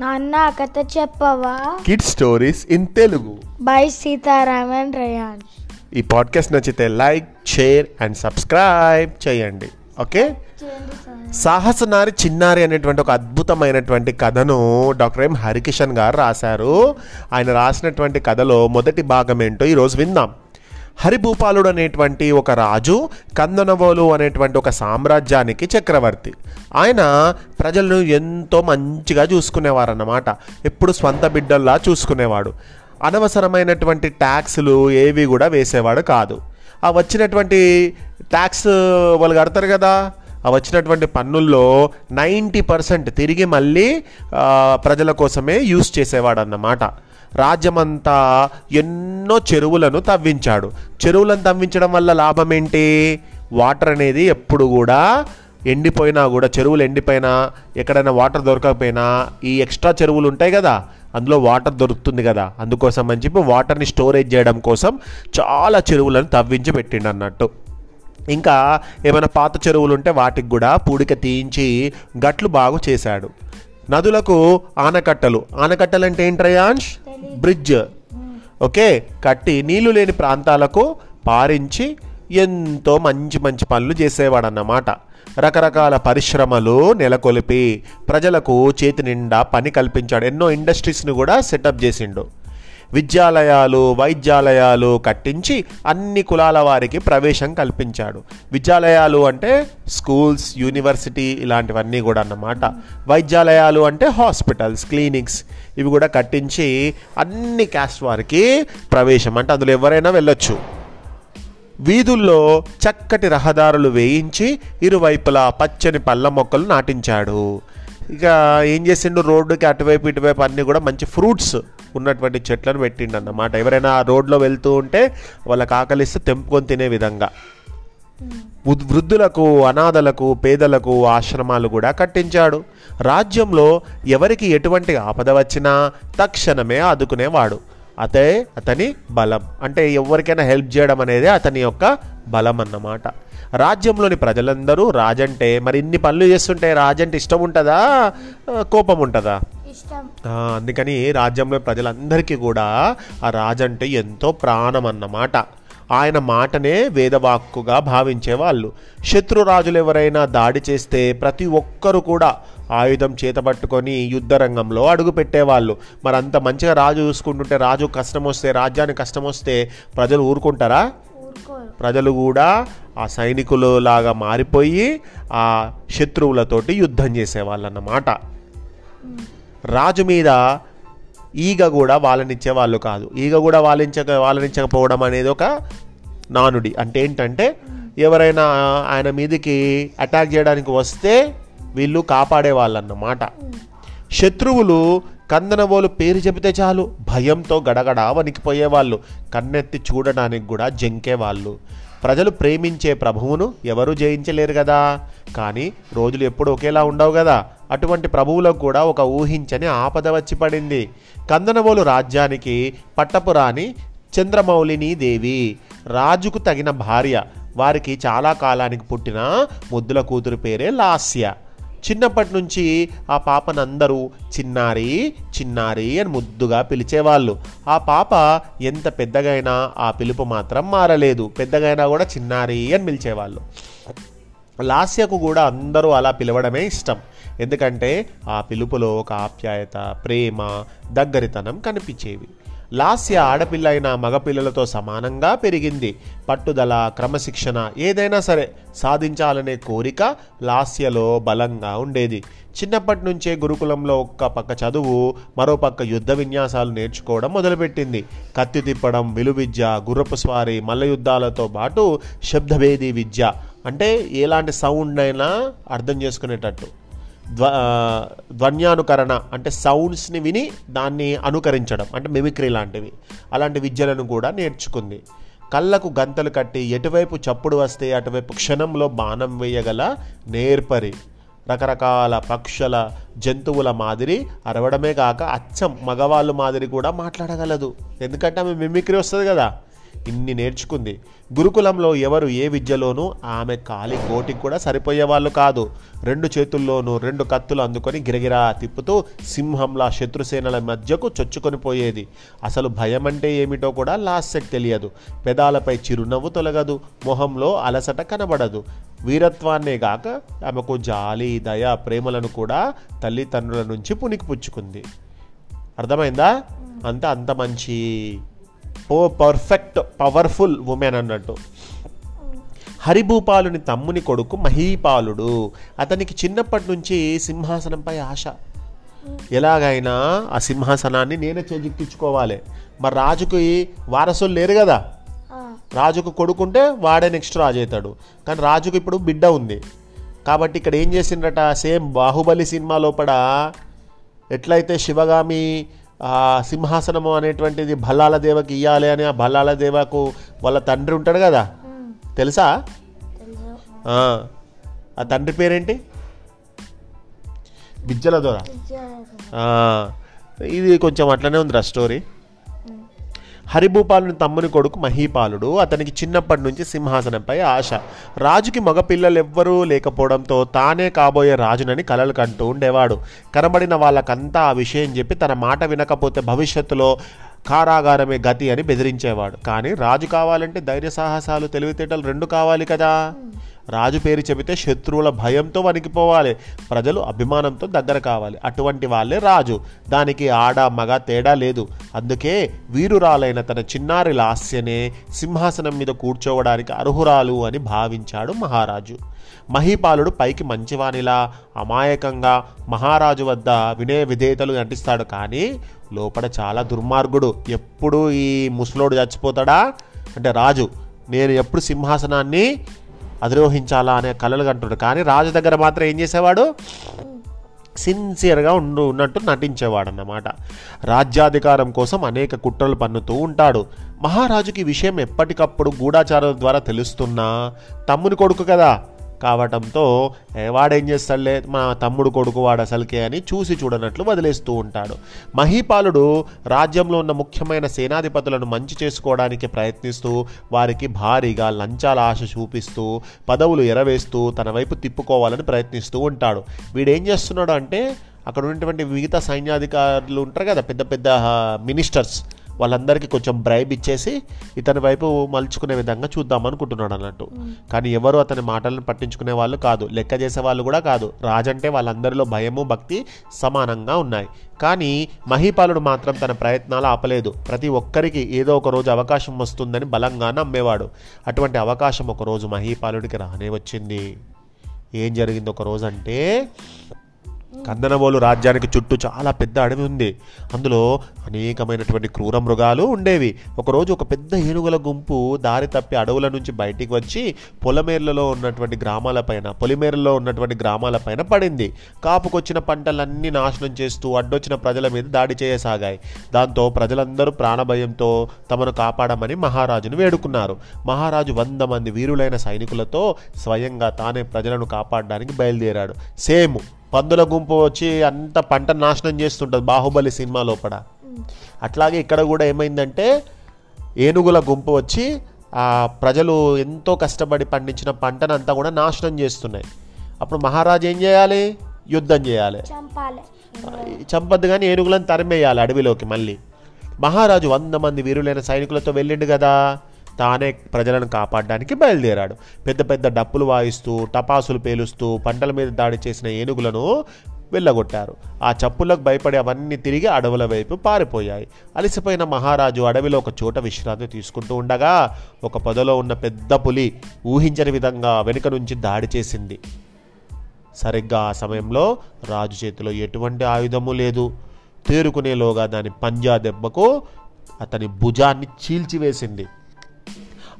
నాన్న కథ చెప్పవా? Kid stories in Telugu by Sitaraman Rayan. ఈ పాడ్కాస్ట్ నచ్చితే లైక్ షేర్ అండ్ సబ్స్క్రైబ్ చేయండి. ఓకే సాహసనారి చిన్నారి అనేటువంటి ఒక అద్భుతమైనటువంటి కథను డాక్టర్ ఎం హరికిషన్ గారు రాశారు. ఆయన రాసినటువంటి కథలో మొదటి భాగం ఏంటో ఈరోజు విందాం. హరిభూపాలుడు అనేటువంటి ఒక రాజు కందనవోలు అనేటువంటి ఒక సామ్రాజ్యానికి చక్రవర్తి. ఆయన ప్రజలను ఎంతో మంచిగా చూసుకునేవారన్నమాట. ఎప్పుడు స్వంత బిడ్డల్లా చూసుకునేవాడు. అనవసరమైనటువంటి ట్యాక్స్లు ఏవి కూడా వేసేవాడు కాదు. ఆ వచ్చినటువంటి ట్యాక్స్ వాళ్ళు కడతారు కదా ఆ వచ్చినటువంటి పన్నుల్లో నైంటీ పర్సెంట్ తిరిగి మళ్ళీ ప్రజల కోసమే యూస్ చేసేవాడు అన్నమాట రాజ్యమంతా ఎన్నో చెరువులను తవ్వించాడు. చెరువులను తవ్వించడం వల్ల లాభం ఏంటి? వాటర్ అనేది ఎప్పుడు కూడా ఎండిపోయినా కూడా చెరువులు ఎండిపోయినా ఎక్కడైనా వాటర్ దొరకకపోయినా ఈ ఎక్స్ట్రా చెరువులు ఉంటాయి కదా అందులో వాటర్ దొరుకుతుంది కదా. అందుకోసం అని చెప్పి వాటర్ని స్టోరేజ్ చేయడం కోసం చాలా చెరువులను తవ్వించి పెట్టిండు అన్నట్టు. ఇంకా ఏమైనా పాత చెరువులు ఉంటే వాటికి కూడా పూడిక తీయించి గట్లు బాగు చేశాడు. నదులకు ఆనకట్టలు. ఆనకట్టలు అంటే ఏంట్రయాంష్ బ్రిడ్జ్. ఓకే? కట్టి నీళ్ళు లేని ప్రాంతాలకు పారించి ఎంతో మంచి మంచి పనులు చేసేవాడన్నమాట. రకరకాల పరిశ్రమలు నెలకొల్పి ప్రజలకు చేతి నిండా పని కల్పించాడు. ఎన్నో ఇండస్ట్రీస్ని కూడా సెటప్ చేసిండు. విద్యాలయాలు వైద్యాలయాలు కట్టించి అన్ని కులాల వారికి ప్రవేశం కల్పించాడు. విద్యాలయాలు అంటే స్కూల్స్ యూనివర్సిటీ ఇలాంటివన్నీ కూడా అన్నమాట. వైద్యాలయాలు అంటే హాస్పిటల్స్ క్లినిక్స్. ఇవి కూడా కట్టించి అన్ని క్యాస్ట్ వారికి ప్రవేశం అంటే అందులో ఎవరైనా వెళ్ళొచ్చు. వీధుల్లో చక్కటి రహదారులు వేయించి ఇరువైపులా పచ్చని పళ్ళ మొక్కలు నాటించాడు. ఇక ఏం చేసిండు? రోడ్డుకి అటువైపు ఇటువైపు అన్నీ కూడా మంచి ఫ్రూట్స్ ఉన్నటువంటి చెట్లను పెట్టిండు అన్నమాట ఎవరైనా ఆ రోడ్లో వెళ్తూ ఉంటే వాళ్ళకి ఆకలిస్తే తెంపుకొని తినే విధంగా. వృద్- వృద్ధులకు అనాథలకు పేదలకు ఆశ్రమాలు కూడా కట్టించాడు. రాజ్యంలో ఎవరికి ఎటువంటి ఆపద వచ్చినా తక్షణమే ఆదుకునేవాడు. అదే అతని బలం. అంటే ఎవరికైనా హెల్ప్ చేయడం అనేది అతని యొక్క బలం అన్నమాట రాజ్యంలోని ప్రజలందరూ రాజంటే మరి ఇన్ని పనులు చేస్తుంటే రాజంటే ఇష్టం ఉంటుందా? కోపం ఉంటుందా? అందుకని రాజ్యంలో ప్రజలందరికీ కూడా ఆ రాజంటే ఎంతో ప్రాణం అన్నమాట ఆయన మాటనే వేదవాక్కుగా భావించేవాళ్ళు. శత్రురాజులు ఎవరైనా దాడి చేస్తే ప్రతి ఒక్కరు కూడా ఆయుధం చేతబట్టుకొని యుద్ధ రంగంలో అడుగు పెట్టేవాళ్ళు మరి అంత మంచిగా రాజు చూసుకుంటుంటే రాజు కష్టం వస్తే రాజ్యానికి కష్టం వస్తే ప్రజలు ఊరుకుంటారా? ప్రజలు కూడా ఆ సైనికులు లాగా మారిపోయి ఆ శత్రువులతోటి యుద్ధం చేసేవాళ్ళు అన్నమాట రాజు మీద ఈగ కూడా వాళ్ళనిచ్చే వాళ్ళు కాదు. ఈగ కూడా వాళ్ళించక వాళ్ళనిచ్చకపోవడం అనేది ఒక నానుడి. అంటే ఏంటంటే ఎవరైనా ఆయన మీదకి అటాక్ చేయడానికి వస్తే వీళ్ళు కాపాడే వాళ్ళన్నమాట. శత్రువులు కందనవోలు పేరు చెబితే చాలు. భయంతో గడగడ వణికిపోయేవాళ్ళు కన్నెత్తి చూడడానికి కూడా జంకేవాళ్ళు. ప్రజలు ప్రేమించే ప్రభువును ఎవరు జయించలేరు కదా. కానీ రోజులు ఎప్పుడు ఒకేలా ఉండవు కదా. అటువంటి ప్రభువులకు కూడా ఒక ఊహించని ఆపద వచ్చి పడింది. కందనవోలు రాజ్యానికి పట్టపురాణి చంద్రమౌళిని దేవి. రాజుకు తగిన భార్య. వారికి చాలా కాలానికి పుట్టిన ముద్దుల కూతురు పేరే లాస్య. చిన్నప్పటి నుంచి ఆ పాపనందరూ చిన్నారి చిన్నారి అని ముద్దుగా పిలిచేవాళ్ళు. ఆ పాప ఎంత పెద్దగైనా ఆ పిలుపు మాత్రం మారలేదు. పెద్దగైనా కూడా చిన్నారి అని పిలిచేవాళ్ళు. లాస్యకు కూడా అందరూ అలా పిలవడమే ఇష్టం. ఎందుకంటే ఆ పిలుపులో ఒక ఆప్యాయత ప్రేమ దగ్గరితనం కనిపించేవి. లాస్య ఆడపిల్ల అయిన మగపిల్లలతో సమానంగా పెరిగింది. పట్టుదల క్రమశిక్షణ ఏదైనా సరే సాధించాలనే కోరిక లాస్యలో బలంగా ఉండేది. చిన్నప్పటి నుంచే గురుకులంలో ఒక్క పక్క చదువు మరోపక్క యుద్ధ విన్యాసాలు నేర్చుకోవడం మొదలుపెట్టింది. కత్తి తిప్పడం విలువిద్య గుర్రపు స్వారీ మల్లయుద్ధాలతో పాటు శబ్దభేది విద్య అంటే ఎలాంటి సౌండ్ అయినా అర్థం చేసుకునేటట్టు. ధ్వ ధ్వన్యానుకరణ అంటే సౌండ్స్ని విని దాన్ని అనుకరించడం అంటే మిమిక్రీ లాంటివి. అలాంటి విద్యలను కూడా నేర్చుకుంది. కళ్ళకు గంతలు కట్టి ఎటువైపు చప్పుడు వస్తే అటువైపు క్షణంలో బాణం వేయగల నేర్పరి. రకరకాల పక్షుల జంతువుల మాదిరి అరవడమే కాక అచ్చం మగవాళ్ళు మాదిరి కూడా మాట్లాడగలదు. ఎందుకంటే ఆమె మిమిక్రీ వస్తుంది కదా. ఇన్ని నేర్చుకుంది. గురుకులంలో ఎవరు ఏ విద్యలోనూ ఆమె కాలి కోటికి కూడా సరిపోయే వాళ్ళు కాదు. రెండు చేతుల్లోనూ రెండు కత్తులు అందుకొని గిరగిరా తిప్పుతూ సింహంలా శత్రుసేనల మధ్యకు చొచ్చుకొని పోయేది. అసలు భయం అంటే ఏమిటో కూడా లాస్యక్ తెలియదు. పెదాలపై చిరునవ్వు తొలగదు. మొహంలో అలసట కనబడదు. వీరత్వాన్నే గాక ఆమెకు జాలి దయ ప్రేమలను కూడా తల్లిదండ్రుల నుంచి పుణికిపుచ్చుకుంది అర్థమైందా? అంత అంత మంచి ఓ పర్ఫెక్ట్ పవర్ఫుల్ ఉమెన్ అన్నట్టు. హరిభూపాలుని తమ్ముని కొడుకు మహీపాలుడు. అతనికి చిన్నప్పటి నుంచి సింహాసనంపై ఆశ. ఎలాగైనా ఆ సింహాసనాన్ని నేనే చేజిక్కించుకోవాలి. మరి రాజుకి వారసులు లేరు కదా. రాజుకు కొడుకుంటే వాడే నెక్స్ట్ రాజు అవుతాడు కానీ రాజుకు ఇప్పుడు బిడ్డ ఉంది. కాబట్టి ఇక్కడ ఏం చేసిండ్రట? సేమ్ బాహుబలి సినిమా లోపల ఎట్లయితే శివగామి సింహాసనము అనేటువంటిది భల్లాల దేవకి ఇయ్యాలి అని ఆ భల్లాల దేవకు వాళ్ళ తండ్రి ఉంటాడు కదా? తెలుసా? ఆ, ఆ తండ్రి పేరేంటి? బిజ్జల దొర. ఆ, ఇది కొంచెం అట్లనే ఉందిరా స్టోరీ. ఉమ్, హరిభూపాలుని తమ్ముని కొడుకు మహీపాలుడు. అతనికి చిన్నప్పటి నుంచి సింహాసనంపై ఆశ. రాజుకి మగపిల్లలెవ్వరూ లేకపోవడంతో తానే కాబోయే రాజునని కలలు కంటూ ఉండేవాడు. కనబడిన వాళ్ళకంతా ఆ విషయం చెప్పి తన మాట వినకపోతే భవిష్యత్తులో కారాగారమే గతి అని బెదిరించేవాడు. కానీ రాజు కావాలంటే ధైర్య సాహసాలు తెలివితేటలు రెండు కావాలి కదా. రాజు పేరు చెబితే శత్రువుల భయంతో వణికిపోవాలి. ప్రజలు అభిమానంతో దగ్గర కావాలి. అటువంటి వాళ్ళే రాజు. దానికి ఆడ మగ తేడా లేదు. అందుకే వీరురాలైన తన చిన్నారి లాస్యనే సింహాసనం మీద కూర్చోవడానికి అర్హురాలు అని భావించాడు మహారాజు. మహీపాలుడు పైకి మంచివానిలా అమాయకంగా మహారాజు వద్ద వినయ విధేయతలు నటిస్తాడు. కానీ లోపల చాలా దుర్మార్గుడు. ఎప్పుడు ఈ ముసలోడు చచ్చిపోతాడా? అంటే రాజు నేను ఎప్పుడు సింహాసనాన్ని అధిరోహించాలా అనే కళలు కంటున్నాడు కానీ రాజు దగ్గర మాత్రం ఏం చేసేవాడు? సిన్సియర్గా ఉండు ఉన్నట్టు నటించేవాడు అన్నమాట రాజ్యాధికారం కోసం అనేక కుట్రలు పన్నుతూ ఉంటాడు. మహారాజుకి విషయం ఎప్పటికప్పుడు గూఢాచారుల ద్వారా తెలుస్తున్నా తమ్ముని కొడుకు కదా. కావటంతో వాడేం చేస్తాడులే? మా తమ్ముడు కొడుకు వాడు అసలుకే అని చూసి చూడనట్లు వదిలేస్తూ ఉంటాడు. మహీపాలుడు రాజ్యంలో ఉన్న ముఖ్యమైన సేనాధిపతులను మంచి చేసుకోవడానికి ప్రయత్నిస్తూ వారికి భారీగా లంచాల ఆశ చూపిస్తూ పదవులు ఎరవేస్తూ తన వైపు తిప్పుకోవాలని ప్రయత్నిస్తూ ఉంటాడు. వీడేం చేస్తున్నాడు అంటే అక్కడ ఉన్నటువంటి మిగతా సైన్యాధికారులు ఉంటారు కదా పెద్ద పెద్ద మినిస్టర్స్ వాళ్ళందరికీ కొంచెం బ్రైబ్ ఇచ్చేసి ఇతని వైపు మలుచుకునే విధంగా చూద్దాం అనుకుంటున్నాడు అన్నట్టు. కానీ ఎవరు అతని మాటలను పట్టించుకునే వాళ్ళు కాదు. లెక్క చేసే వాళ్ళు కూడా కాదు. రాజంటే వాళ్ళందరిలో భయము భక్తి సమానంగా ఉన్నాయి. కానీ మహీపాలుడు మాత్రం తన ప్రయత్నాలు ఆపలేదు. ప్రతి ఒక్కరికి ఏదో ఒక రోజు అవకాశం వస్తుందని బలంగా నమ్మేవాడు. అటువంటి అవకాశం ఒకరోజు మహీపాలుడికి రానే వచ్చింది. ఏం జరిగింది ఒక రోజు అంటే కందనబోలు రాజ్యానికి చుట్టూ చాలా పెద్ద అడవి ఉంది. అందులో అనేకమైనటువంటి క్రూర మృగాలు ఉండేవి. ఒకరోజు ఒక పెద్ద ఏనుగుల గుంపు దారి తప్పి అడవుల నుంచి బయటికి వచ్చి పొలమేర్లలో ఉన్నటువంటి గ్రామాలపైన పొలిమేరలో ఉన్నటువంటి గ్రామాలపైన పడింది. కాపుకొచ్చిన పంటలన్నీ నాశనం చేస్తూ అడ్డొచ్చిన ప్రజల మీద దాడి చేయసాగాయి. దాంతో ప్రజలందరూ ప్రాణభయంతో తమను కాపాడమని మహారాజును వేడుకున్నారు. మహారాజు వంద మంది వీరులైన సైనికులతో స్వయంగా తానే ప్రజలను కాపాడడానికి బయలుదేరాడు. సేమ్. పందుల గుంపు వచ్చి అంత పంట నాశనం చేస్తుంటుంది. బాహుబలి సినిమా లోపల. అట్లాగే ఇక్కడ కూడా ఏమైందంటే ఏనుగుల గుంపు వచ్చి ఆ ప్రజలు ఎంతో కష్టపడి పండించిన పంటను అంతా కూడా నాశనం చేస్తున్నాయి. అప్పుడు మహారాజు ఏం చేయాలి? యుద్ధం చేయాలి. చంపద్దు కానీ ఏనుగులను తరిమేయాలి అడవిలోకి మళ్ళీ. మహారాజు వంద మంది వీరులైన సైనికులతో వెళ్ళిండు కదా. తానే ప్రజలను కాపాడడానికి బయలుదేరాడు. పెద్ద పెద్ద డప్పులు వాయిస్తూ టపాసులు పేలుస్తూ పంటల మీద దాడి చేసిన ఏనుగులను వెళ్ళగొట్టారు. ఆ చప్పులకు భయపడి అవన్నీ తిరిగి అడవుల వైపు పారిపోయాయి. అలసిపోయిన మహారాజు అడవిలో ఒక చోట విశ్రాంతి తీసుకుంటూ ఉండగా ఒక పొదలో ఉన్న పెద్ద పులి ఊహించని విధంగా వెనుక నుంచి దాడి చేసింది. సరిగ్గా ఆ సమయంలో రాజు చేతిలో ఎటువంటి ఆయుధము లేదు. తేరుకునేలోగా దాని పంజా దెబ్బకు అతని భుజాన్ని చీల్చివేసింది.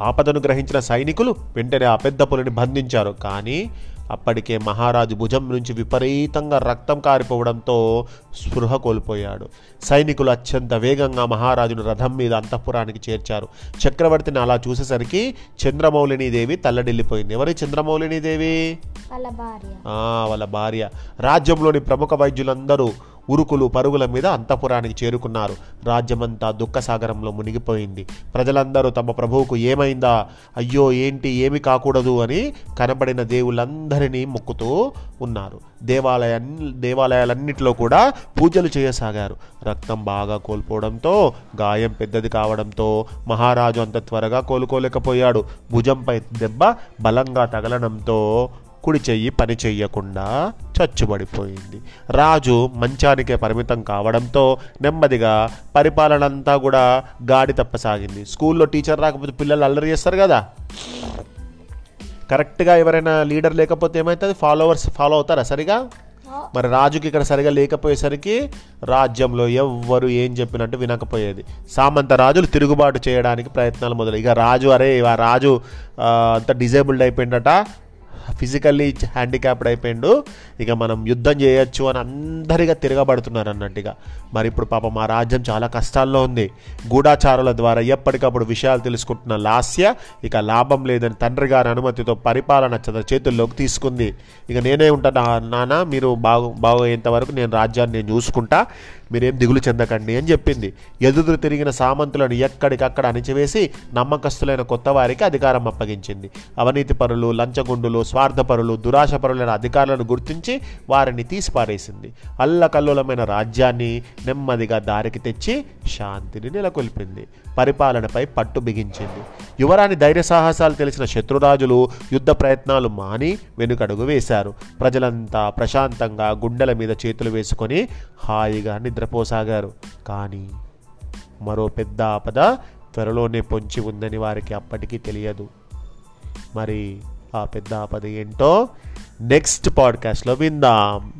ఆపదను గ్రహించిన సైనికులు వెంటనే ఆ పెద్ద పులిని బంధించారు. కానీ అప్పటికే మహారాజు భుజం నుంచి విపరీతంగా రక్తం కారిపోవడంతో స్పృహ కోల్పోయాడు. సైనికులు అత్యంత వేగంగా మహారాజును రథం మీద అంతఃపురానికి చేర్చారు. చక్రవర్తిని అలా చూసేసరికి చంద్రమౌళిని దేవి తల్లడిల్లిపోయింది. ఎవరి చంద్రమౌళిని దేవి వాళ్ళ భార్య. ఆ, వాళ్ళ భార్య. రాజ్యంలోని ప్రముఖ వైద్యులందరూ ఉరుకులు పరుగుల మీద అంతఃపురానికి చేరుకున్నారు. రాజ్యమంతా దుఃఖసాగరంలో మునిగిపోయింది. ప్రజలందరూ తమ ప్రభువుకు ఏమైందా? అయ్యో ఏంటి? ఏమి కాకూడదు అని కనబడిన దేవుళ్ళందరినీ మొక్కుతూ ఉన్నారు. దేవాలయ దేవాలయాలన్నింటిలో కూడా పూజలు చేయసాగారు. రక్తం బాగా కోల్పోవడంతో గాయం పెద్దది కావడంతో మహారాజు అంత త్వరగా కోలుకోలేకపోయాడు. భుజంపై దెబ్బ బలంగా తగలడంతో కుడి చెయ్యి పని చెయ్యకుండా చచ్చుబడిపోయింది. రాజు మంచానికే పరిమితం కావడంతో నెమ్మదిగా పరిపాలన అంతా కూడా గాడి తప్పసాగింది. స్కూల్లో టీచర్ రాకపోతే పిల్లలు అల్లరి చేస్తారు కదా. కరెక్ట్గా ఎవరైనా లీడర్ లేకపోతే ఏమవుతుంది ఫాలోవర్స్ ఫాలో అవుతారా సరిగా? మరి రాజుకి ఇక్కడ సరిగా లేకపోయేసరికి రాజ్యంలో ఎవ్వరు ఏం చెప్పినట్టు వినకపోయేది. సామంత రాజులు తిరుగుబాటు చేయడానికి ప్రయత్నాలు మొదలు ఇక రాజు అరే ఆ రాజు అంత డిజేబుల్డ్ అయిపోయిందట. ఫిజికల్లీ హ్యాండిక్యాప్డ్ అయిపోయిండు. ఇక మనం యుద్ధం చేయొచ్చు అని అందరిగా తిరగబడుతున్నారు అన్నట్టుగా. మరి ఇప్పుడు పాపం మా రాజ్యం చాలా కష్టాల్లో ఉంది. గూఢాచారుల ద్వారా ఎప్పటికప్పుడు విషయాలు తెలుసుకుంటున్న లాస్య ఇక లాభం లేదని తండ్రి గారి అనుమతితో పరిపాలన తన చేతుల్లోకి తీసుకుంది. ఇక నేనే ఉంటా నాన్న మీరు బాగు బాగోయేంత వరకు నేను రాజ్యాన్ని నేను చూసుకుంటా. మీరేం దిగులు చెందకండి అని చెప్పింది. ఎదురు తిరిగిన సామంతులను ఎక్కడికక్కడ అణిచివేసి నమ్మకస్తులైన కొత్త వారికి అధికారం అప్పగించింది. అవినీతి పరులు లంచగొండులు స్వార్థపరులు దురాశపరులైన అధికారులను గుర్తించి వారిని తీసిపారేసింది. అల్లకల్లోలమైన రాజ్యాన్ని నెమ్మదిగా దారికి తెచ్చి శాంతిని నెలకొల్పింది. పరిపాలనపై పట్టు బిగించింది. యువరాణి ధైర్య సాహసాలు తెలిసిన శత్రురాజులు యుద్ధ ప్రయత్నాలు మాని వెనుకడుగు వేశారు. ప్రజలంతా ప్రశాంతంగా గుండెల మీద చేతులు వేసుకొని హాయిగా నిద్రపోసాగారు. కానీ మరో పెద్ద ఆపద త్వరలోనే పొంచి ఉందని వారికి అప్పటికీ తెలియదు. మరి ఆ పెద్ద ఆపద ఏంటో నెక్స్ట్ పాడ్కాస్ట్లో విందాం.